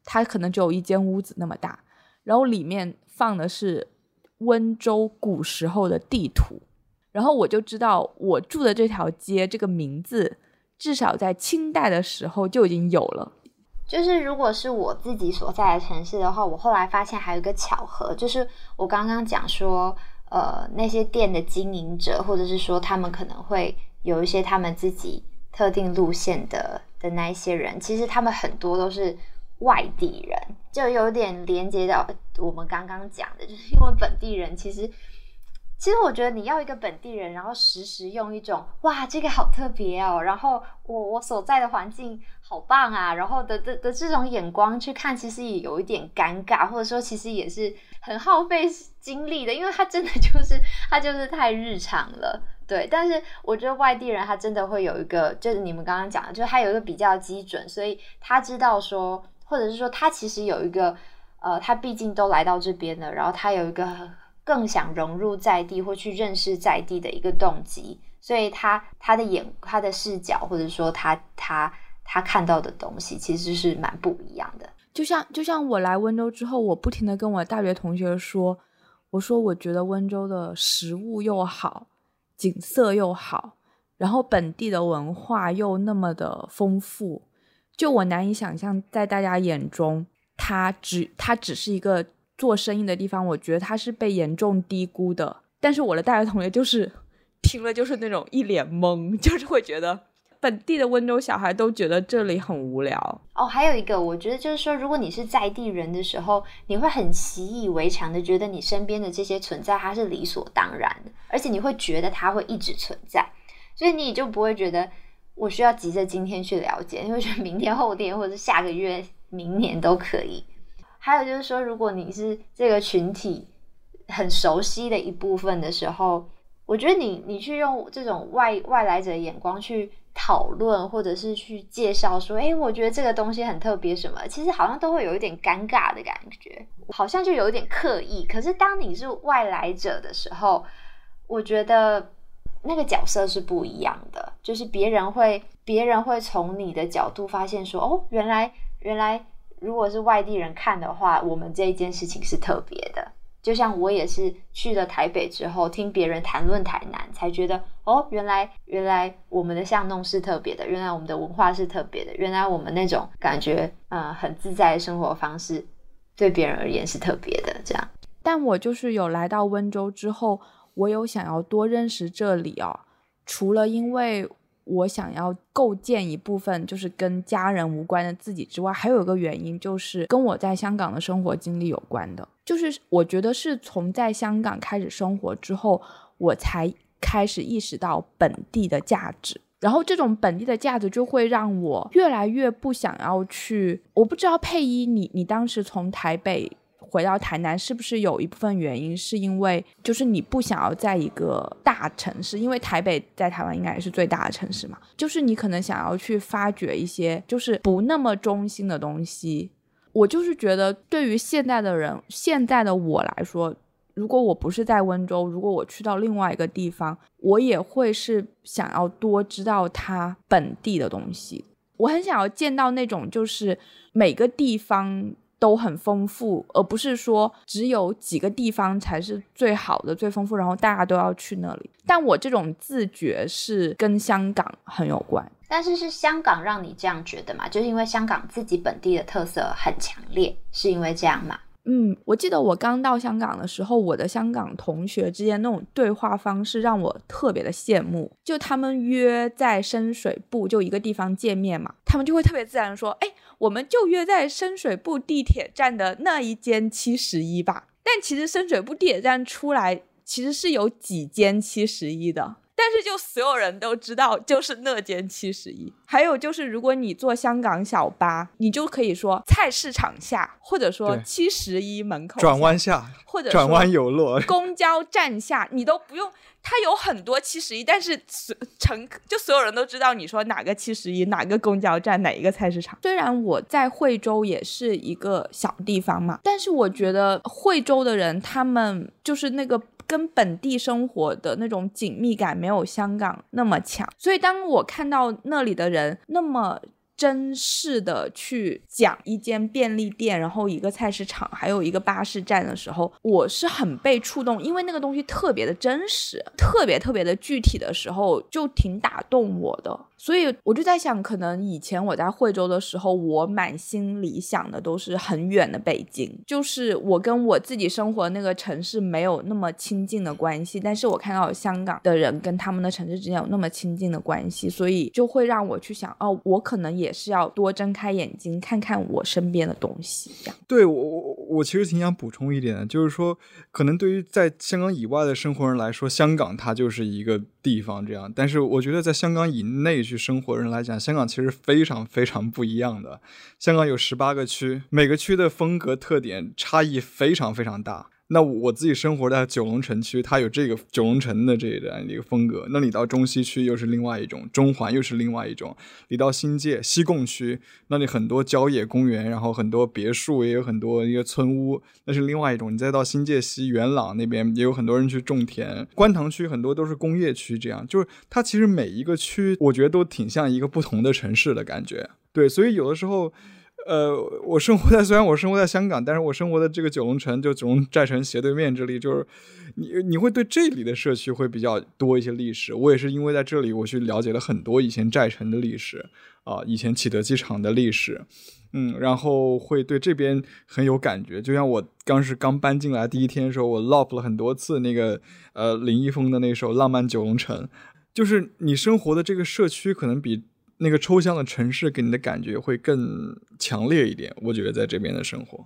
它可能只有一间屋子那么大，然后里面放的是温州古时候的地图，然后我就知道我住的这条街这个名字至少在清代的时候就已经有了。就是如果是我自己所在的城市的话，我后来发现还有一个巧合，就是我刚刚讲说，呃，那些店的经营者，或者是说他们可能会有一些他们自己特定路线的的那一些人，其实他们很多都是外地人，就有点连接到我们刚刚讲的，就是因为本地人其实。其实我觉得你要一个本地人，然后时时用一种哇这个好特别哦，然后我我所在的环境好棒啊，然后的的的这种眼光去看，其实也有一点尴尬，或者说其实也是很耗费精力的，因为他真的就是他就是太日常了，对。但是我觉得外地人他真的会有一个，就是你们刚刚讲的，就是他有一个比较基准，所以他知道说，或者是说他其实有一个呃，他毕竟都来到这边了，然后他有一个。更想融入在地或去认识在地的一个动机，所以他他的眼他的视角或者说他他他看到的东西其实是蛮不一样的。就像就像我来温州之后，我不停的跟我大学同学说，我说我觉得温州的食物又好，景色又好，然后本地的文化又那么的丰富，就我难以想象在大家眼中，它只它只是一个。做生意的地方，我觉得他是被严重低估的。但是我的大学同学就是 听了就是那种一脸懵，就是会觉得本地的温州小孩都觉得这里很无聊。哦，还有一个，我觉得就是说，如果你是在地人的时候，你会很习以为常的觉得你身边的这些存在它是理所当然的，而且你会觉得它会一直存在，所以你也就不会觉得我需要急着今天去了解，你会觉得明天、后天或者是下个月、明年都可以。还有就是说，如果你是这个群体很熟悉的一部分的时候，我觉得你你去用这种外外来者的眼光去讨论，或者是去介绍说，哎，我觉得这个东西很特别，什么，其实好像都会有一点尴尬的感觉，好像就有一点刻意。可是当你是外来者的时候，我觉得那个角色是不一样的，就是别人会别人会从你的角度发现说，哦，原来原来。如果是外地人看的话，我们这一件事情是特别的。就像我也是去了台北之后，听别人谈论台南，才觉得哦，原来原来我们的巷弄是特别的，原来我们的文化是特别的，原来我们那种感觉，嗯，很自在的生活方式，对别人而言是特别的。这样，但我就是有来到温州之后，我有想要多认识这里哦，除了因为。我想要构建一部分就是跟家人无关的自己之外，还有一个原因就是跟我在香港的生活经历有关的。就是我觉得是从在香港开始生活之后，我才开始意识到本地的价值。然后这种本地的价值就会让我越来越不想要去。我不知道佩一，你你当时从台北。回到台南是不是有一部分原因是因为就是你不想要在一个大城市，因为台北在台湾应该也是最大的城市嘛，就是你可能想要去发掘一些就是不那么中心的东西，我就是觉得，对于现在的人，现在的我来说，如果我不是在温州，如果我去到另外一个地方，我也会是想要多知道它本地的东西。我很想要见到那种，就是每个地方。都很丰富，而不是说只有几个地方才是最好的、最丰富，然后大家都要去那里。但我这种自觉是跟香港很有关。但是是香港让你这样觉得吗？就是因为香港自己本地的特色很强烈，是因为这样吗？嗯，我记得我刚到香港的时候，我的香港同学之间那种对话方式让我特别的羡慕。就他们约在深水埗就一个地方见面嘛，他们就会特别自然说：“哎，我们就约在深水埗地铁站的那一间七十一吧。”但其实深水埗地铁站出来其实是有几间七十一的。但是就所有人都知道，就是那间七十一。还有就是，如果你坐香港小巴，你就可以说菜市场下，或者说七十一门口转弯下，或者转弯有落，公交站下，你都不用。它有很多七十一，但是乘就所有人都知道你说哪个七十一，哪个公交站，哪一个菜市场。虽然我在惠州也是一个小地方嘛，但是我觉得惠州的人他们就是那个。跟本地生活的那种紧密感没有香港那么强，所以当我看到那里的人那么真实的去讲一间便利店，然后一个菜市场，还有一个巴士站的时候，我是很被触动，因为那个东西特别的真实，特别特别的具体的时候，就挺打动我的。所以我就在想，可能以前我在惠州的时候，我满心里想的都是很远的北京，就是我跟我自己生活那个城市没有那么亲近的关系。但是我看到香港的人跟他们的城市之间有那么亲近的关系，所以就会让我去想，哦，我可能也是要多睁开眼睛看看我身边的东西。对我我我其实挺想补充一点的，就是说，可能对于在香港以外的生活人来说，香港它就是一个地方这样，但是我觉得在香港以内。去生活的人来讲，香港其实非常非常不一样的。香港有十八个区，每个区的风格特点差异非常非常大。那我自己生活在九龙城区，它有这个九龙城的这样一个风格。那你到中西区又是另外一种，中环又是另外一种。你到新界西贡区，那里很多郊野公园，然后很多别墅，也有很多一个村屋，那是另外一种。你再到新界西元朗那边，也有很多人去种田。观塘区很多都是工业区，这样就是它其实每一个区，我觉得都挺像一个不同的城市的感觉。对，所以有的时候。呃，我生活在虽然我生活在香港，但是我生活的这个九龙城，就九龙寨城斜对面这里，就是你你会对这里的社区会比较多一些历史。我也是因为在这里，我去了解了很多以前寨城的历史啊，以前启德机场的历史，嗯，然后会对这边很有感觉。就像我刚是刚搬进来第一天的时候，我 lop 了很多次那个呃林一峰的那首《浪漫九龙城》，就是你生活的这个社区可能比。那个抽象的城市给你的感觉会更强烈一点，我觉得在这边的生活，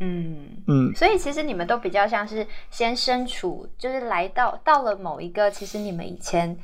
嗯嗯，所以其实你们都比较像是先身处，就是来到到了某一个，其实你们以前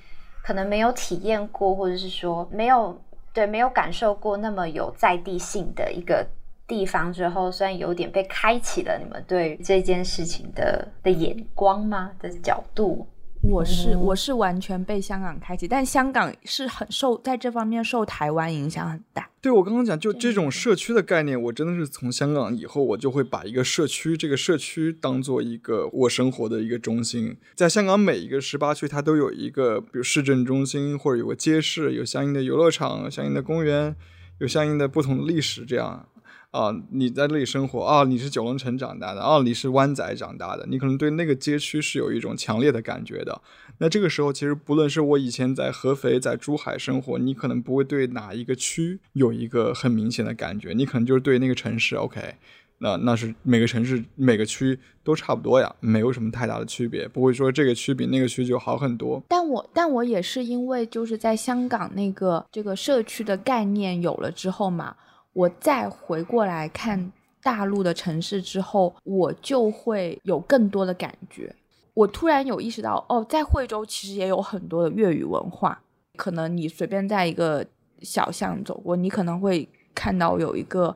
可能没有体验过，或者是说没有对没有感受过那么有在地性的一个地方之后，虽然有点被开启了你们对这件事情的的眼光吗？的角度。我是我是完全被香港开启，但香港是很受在这方面受台湾影响很大。对我刚刚讲，就这种社区的概念，我真的是从香港以后，我就会把一个社区这个社区当做一个我生活的一个中心。在香港每一个十八区，它都有一个，比如市政中心或者有个街市，有相应的游乐场、相应的公园，有相应的不同的历史这样。啊，你在这里生活啊，你是九龙城长大的啊，你是湾仔长大的，你可能对那个街区是有一种强烈的感觉的。那这个时候，其实不论是我以前在合肥、在珠海生活，你可能不会对哪一个区有一个很明显的感觉，你可能就是对那个城市，OK，那那是每个城市每个区都差不多呀，没有什么太大的区别，不会说这个区比那个区就好很多。但我但我也是因为就是在香港那个这个社区的概念有了之后嘛。我再回过来看大陆的城市之后，我就会有更多的感觉。我突然有意识到，哦，在惠州其实也有很多的粤语文化。可能你随便在一个小巷走过，你可能会看到有一个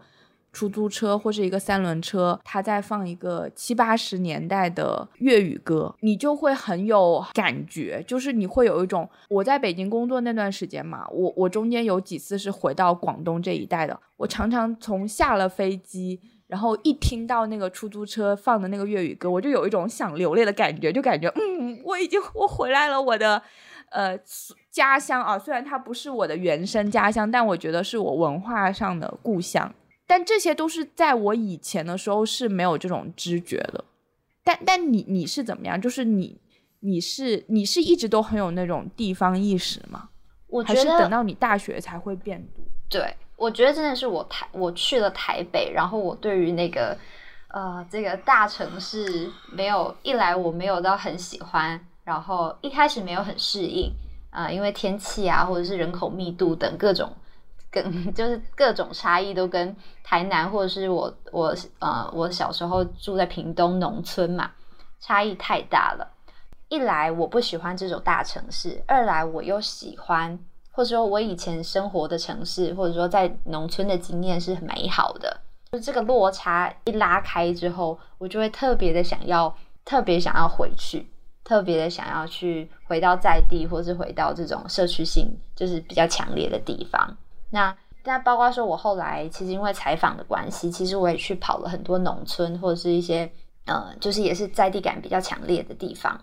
出租车或者一个三轮车，它在放一个七八十年代的粤语歌，你就会很有感觉，就是你会有一种我在北京工作那段时间嘛，我我中间有几次是回到广东这一带的，我常常从下了飞机。然后一听到那个出租车放的那个粤语歌，我就有一种想流泪的感觉，就感觉嗯，我已经我回来了，我的呃家乡啊，虽然它不是我的原生家乡，但我觉得是我文化上的故乡。但这些都是在我以前的时候是没有这种知觉的。但但你你是怎么样？就是你你是你是一直都很有那种地方意识吗？我觉得还是等到你大学才会变多？对。我觉得真的是我台我去了台北，然后我对于那个呃这个大城市没有一来我没有到很喜欢，然后一开始没有很适应啊，因为天气啊或者是人口密度等各种 就是各种差异都跟台南或者是我我呃我小时候住在屏东农村嘛，差异太大了。一来我不喜欢这种大城市，二来我又喜欢。或者说我以前生活的城市，或者说在农村的经验是很美好的。就这个落差一拉开之后，我就会特别的想要，特别想要回去，特别的想要去回到在地，或是回到这种社区性就是比较强烈的地方。那那包括说我后来其实因为采访的关系，其实我也去跑了很多农村或者是一些呃，就是也是在地感比较强烈的地方。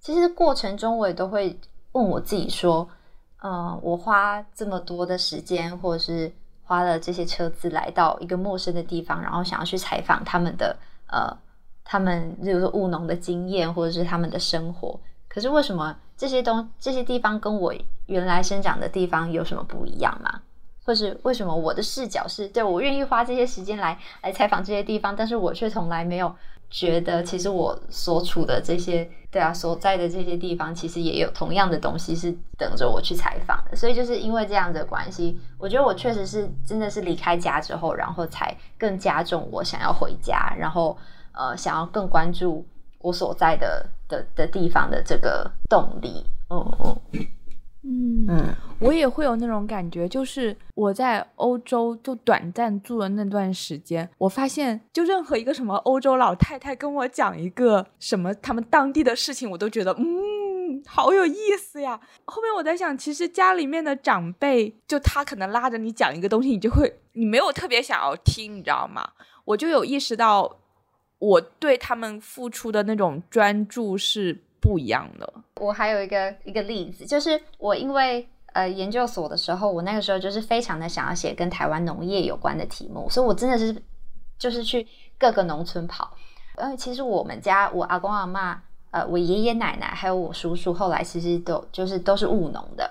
其实过程中我也都会问我自己说。嗯，我花这么多的时间，或者是花了这些车资来到一个陌生的地方，然后想要去采访他们的呃，他们比如说务农的经验，或者是他们的生活。可是为什么这些东这些地方跟我原来生长的地方有什么不一样吗？或是为什么我的视角是对我愿意花这些时间来来采访这些地方，但是我却从来没有。觉得其实我所处的这些，对啊，所在的这些地方，其实也有同样的东西是等着我去采访的。所以就是因为这样的关系，我觉得我确实是真的是离开家之后，然后才更加重我想要回家，然后呃，想要更关注我所在的的的地方的这个动力。嗯。我也会有那种感觉，就是我在欧洲就短暂住了那段时间，我发现就任何一个什么欧洲老太太跟我讲一个什么他们当地的事情，我都觉得嗯好有意思呀。后面我在想，其实家里面的长辈就他可能拉着你讲一个东西，你就会你没有特别想要听，你知道吗？我就有意识到我对他们付出的那种专注是。不一样的。我还有一个一个例子，就是我因为呃研究所的时候，我那个时候就是非常的想要写跟台湾农业有关的题目，所以我真的是就是去各个农村跑。因为其实我们家我阿公阿妈呃我爷爷奶奶还有我叔叔后来其实都就是都是务农的。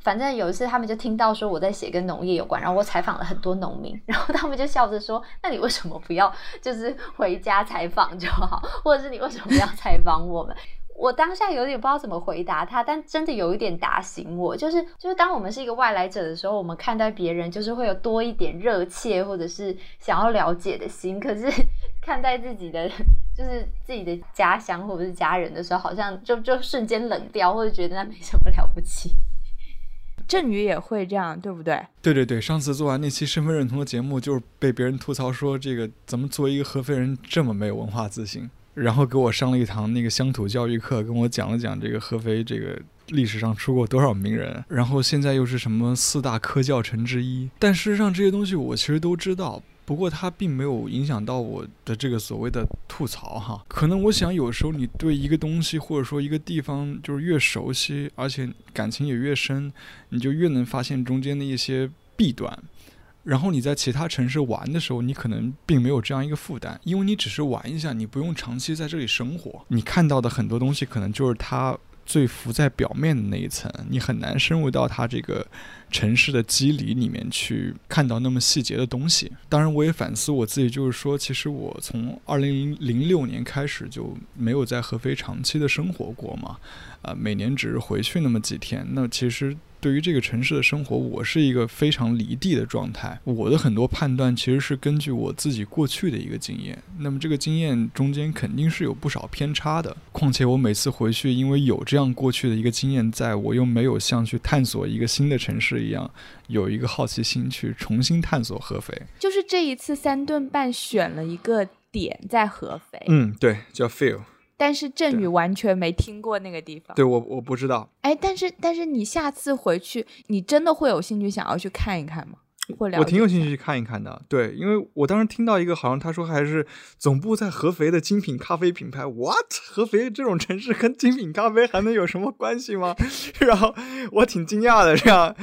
反正有一次他们就听到说我在写跟农业有关，然后我采访了很多农民，然后他们就笑着说：“那你为什么不要就是回家采访就好，或者是你为什么不要采访我们？”我当下有点不知道怎么回答他，但真的有一点打醒我，就是就是当我们是一个外来者的时候，我们看待别人就是会有多一点热切或者是想要了解的心，可是 看待自己的就是自己的家乡或者是家人的时候，好像就就瞬间冷掉，或者觉得那没什么了不起。振宇也会这样，对不对？对对对，上次做完那期身份认同的节目，就是被别人吐槽说这个怎么作为一个合肥人这么没有文化自信。然后给我上了一堂那个乡土教育课，跟我讲了讲这个合肥这个历史上出过多少名人，然后现在又是什么四大科教城之一。但事实上这些东西我其实都知道，不过它并没有影响到我的这个所谓的吐槽哈。可能我想有时候你对一个东西或者说一个地方就是越熟悉，而且感情也越深，你就越能发现中间的一些弊端。然后你在其他城市玩的时候，你可能并没有这样一个负担，因为你只是玩一下，你不用长期在这里生活。你看到的很多东西，可能就是它最浮在表面的那一层，你很难深入到它这个城市的肌理里面去看到那么细节的东西。当然，我也反思我自己，就是说，其实我从二零零六年开始就没有在合肥长期的生活过嘛，啊，每年只是回去那么几天。那其实。对于这个城市的生活，我是一个非常离地的状态。我的很多判断其实是根据我自己过去的一个经验，那么这个经验中间肯定是有不少偏差的。况且我每次回去，因为有这样过去的一个经验，在我又没有像去探索一个新的城市一样，有一个好奇心去重新探索合肥。就是这一次三顿半选了一个点在合肥，嗯，对，叫 feel。但是振宇完全没听过那个地方。对我我不知道。哎，但是但是你下次回去，你真的会有兴趣想要去看一看吗？我挺有兴趣去看一看的，对，因为我当时听到一个，好像他说还是总部在合肥的精品咖啡品牌，what？合肥这种城市跟精品咖啡还能有什么关系吗？然后我挺惊讶的，这样，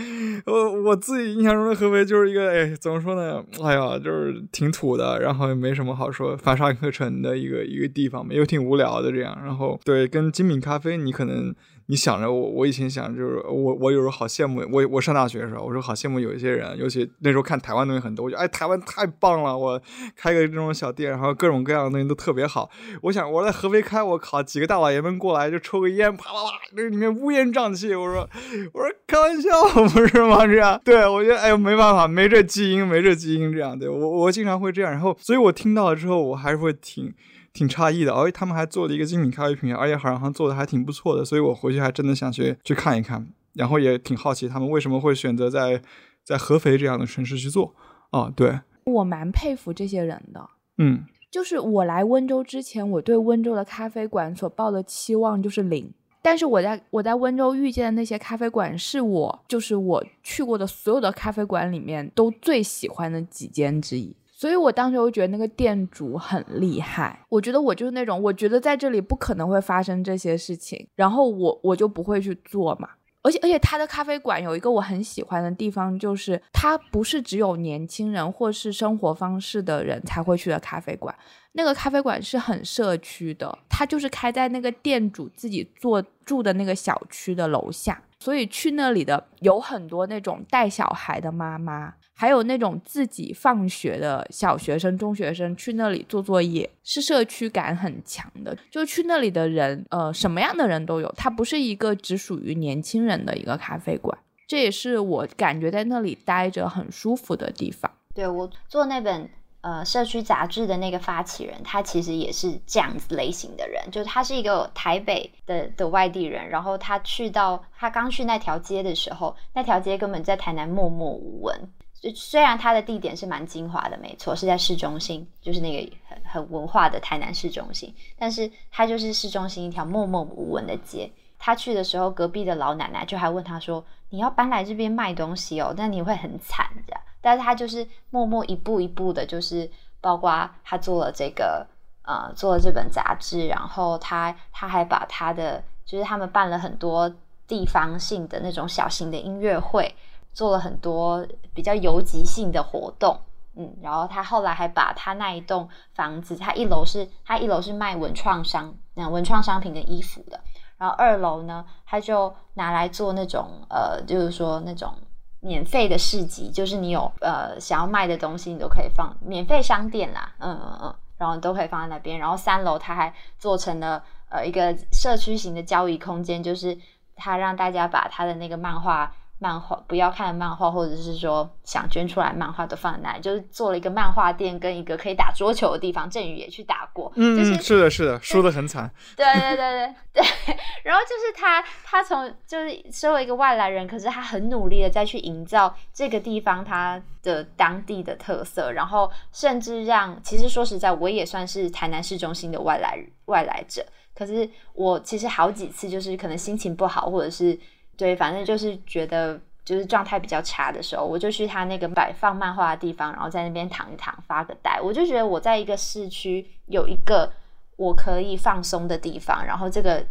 我我自己印象中的合肥就是一个，哎，怎么说呢？哎呀，就是挺土的，然后也没什么好说，繁沙课程的一个一个地方嘛，又挺无聊的这样，然后对，跟精品咖啡你可能。你想着我，我以前想就是我，我有时候好羡慕我，我上大学的时候，我说好羡慕有一些人，尤其那时候看台湾东西很多，我觉得哎，台湾太棒了，我开个这种小店，然后各种各样的东西都特别好。我想我在合肥开，我靠，几个大老爷们过来就抽个烟，啪啪啪，那里面乌烟瘴气。我说我说开玩笑 不是吗？这样，对我觉得哎没办法，没这基因，没这基因这样，对我我经常会这样，然后所以我听到了之后，我还是会挺。挺诧异的，而且他们还做了一个精品咖啡品牌，而且好像做的还挺不错的，所以我回去还真的想去去看一看，然后也挺好奇他们为什么会选择在在合肥这样的城市去做啊？对，我蛮佩服这些人的，嗯，就是我来温州之前，我对温州的咖啡馆所抱的期望就是零，但是我在我在温州遇见的那些咖啡馆，是我就是我去过的所有的咖啡馆里面都最喜欢的几间之一。所以我当时就觉得那个店主很厉害，我觉得我就是那种，我觉得在这里不可能会发生这些事情，然后我我就不会去做嘛。而且而且他的咖啡馆有一个我很喜欢的地方，就是它不是只有年轻人或是生活方式的人才会去的咖啡馆，那个咖啡馆是很社区的，它就是开在那个店主自己做住的那个小区的楼下，所以去那里的有很多那种带小孩的妈妈。还有那种自己放学的小学生、中学生去那里做作业，是社区感很强的。就去那里的人，呃，什么样的人都有。它不是一个只属于年轻人的一个咖啡馆，这也是我感觉在那里待着很舒服的地方。对我做那本呃社区杂志的那个发起人，他其实也是这样子类型的人，就是他是一个台北的的外地人，然后他去到他刚去那条街的时候，那条街根本在台南默默无闻。就虽然它的地点是蛮精华的，没错，是在市中心，就是那个很很文化的台南市中心，但是它就是市中心一条默默无闻的街。他去的时候，隔壁的老奶奶就还问他说：“你要搬来这边卖东西哦，那你会很惨的。”但是他就是默默一步一步的，就是包括他做了这个呃做了这本杂志，然后他他还把他的就是他们办了很多地方性的那种小型的音乐会。做了很多比较游击性的活动，嗯，然后他后来还把他那一栋房子，他一楼是他一楼是卖文创商，那文创商品跟衣服的，然后二楼呢，他就拿来做那种呃，就是说那种免费的市集，就是你有呃想要卖的东西，你都可以放免费商店啦，嗯嗯嗯，然后你都可以放在那边，然后三楼他还做成了呃一个社区型的交易空间，就是他让大家把他的那个漫画。漫画不要看漫画，或者是说想捐出来漫画都放在那里，就是做了一个漫画店跟一个可以打桌球的地方。振宇也去打过，嗯，是的，是的，输的很惨。对对对对对。然后就是他，他从就是身为一个外来人，可是他很努力的再去营造这个地方他的当地的特色，然后甚至让其实说实在，我也算是台南市中心的外来外来者，可是我其实好几次就是可能心情不好，或者是。对，反正就是觉得就是状态比较差的时候，我就去他那个摆放漫画的地方，然后在那边躺一躺，发个呆。我就觉得我在一个市区有一个我可以放松的地方，然后这个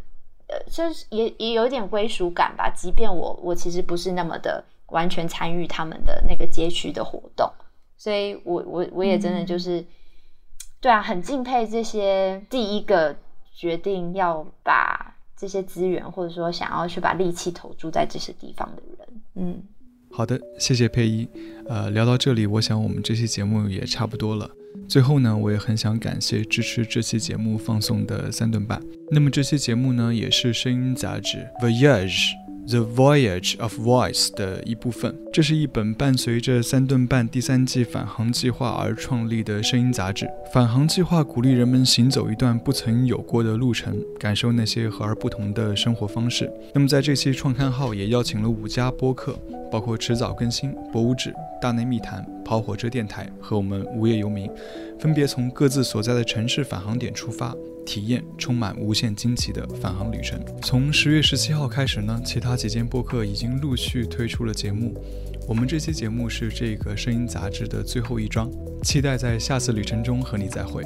呃，就是也也有点归属感吧。即便我我其实不是那么的完全参与他们的那个街区的活动，所以我我我也真的就是对啊，很敬佩这些第一个决定要把。这些资源，或者说想要去把力气投注在这些地方的人，嗯，好的，谢谢佩一。呃，聊到这里，我想我们这期节目也差不多了。最后呢，我也很想感谢支持这期节目放送的三顿半。那么这期节目呢，也是声音杂志《Voyage》The Voyage of Voice 的一部分。这是一本伴随着三顿半第三季返航计划而创立的声音杂志。返航计划鼓励人们行走一段不曾有过的路程，感受那些和而不同的生活方式。那么在这期创刊号也邀请了五家播客，包括迟早更新、博物志、大内密谈、跑火车电台和我们无业游民，分别从各自所在的城市返航点出发。体验充满无限惊奇的返航旅程。从十月十七号开始呢其他几间播客已经陆续推出了节目。我们这期节目是这个声音杂志的最后一章期待在下次旅程中和你再会。